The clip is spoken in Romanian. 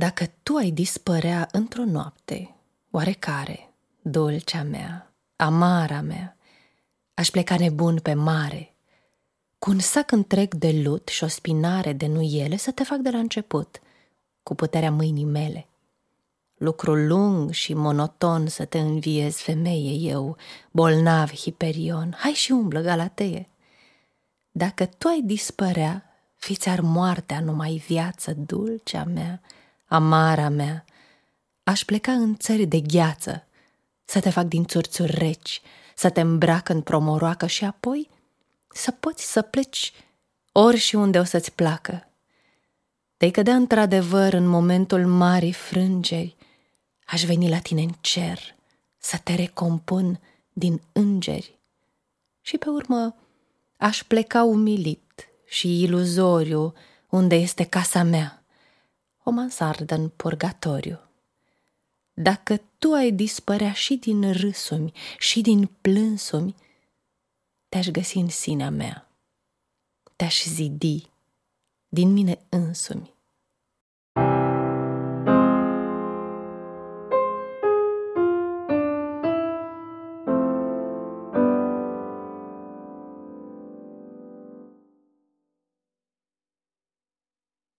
Dacă tu ai dispărea într-o noapte, oarecare, dulcea mea, amara mea, aș pleca nebun pe mare, cu un sac întreg de lut și o spinare de nuiele să te fac de la început, cu puterea mâinii mele. Lucru lung și monoton să te înviez, femeie, eu, bolnav hiperion, hai și umblă, Galateie. Dacă tu ai dispărea, fiți-ar moartea numai viață dulcea mea, amara mea, aș pleca în țări de gheață, să te fac din țurțuri reci, să te îmbrac în promoroacă și apoi să poți să pleci ori și unde o să-ți placă. Te-ai cădea într-adevăr în momentul marii frângeri, aș veni la tine în cer să te recompun din îngeri. Și pe urmă aș pleca umilit și iluzoriu unde este casa mea, o mansardă în purgatoriu. Dacă tu ai dispărea și din râsumi și din plânsumi, te-aș găsi în sinea mea, te-aș zidi din mine însumi